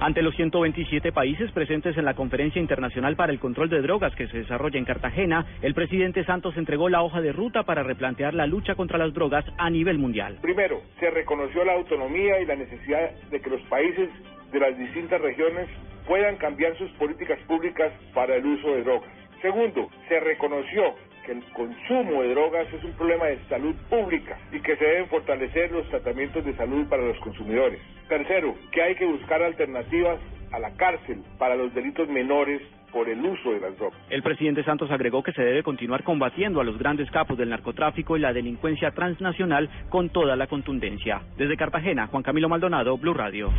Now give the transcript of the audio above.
Ante los 127 países presentes en la Conferencia Internacional para el Control de Drogas que se desarrolla en Cartagena, el presidente Santos entregó la hoja de ruta para replantear la lucha contra las drogas a nivel mundial. Primero, se reconoció la autonomía y la necesidad de que los países de las distintas regiones puedan cambiar sus políticas públicas para el uso de drogas. Segundo, se reconoció que el consumo de drogas es un problema de salud pública y que se deben fortalecer los tratamientos de salud para los consumidores. Tercero, que hay que buscar alternativas a la cárcel para los delitos menores por el uso de las drogas. El presidente Santos agregó que se debe continuar combatiendo a los grandes capos del narcotráfico y la delincuencia transnacional con toda la contundencia. Desde Cartagena, Juan Camilo Maldonado, Blue Radio.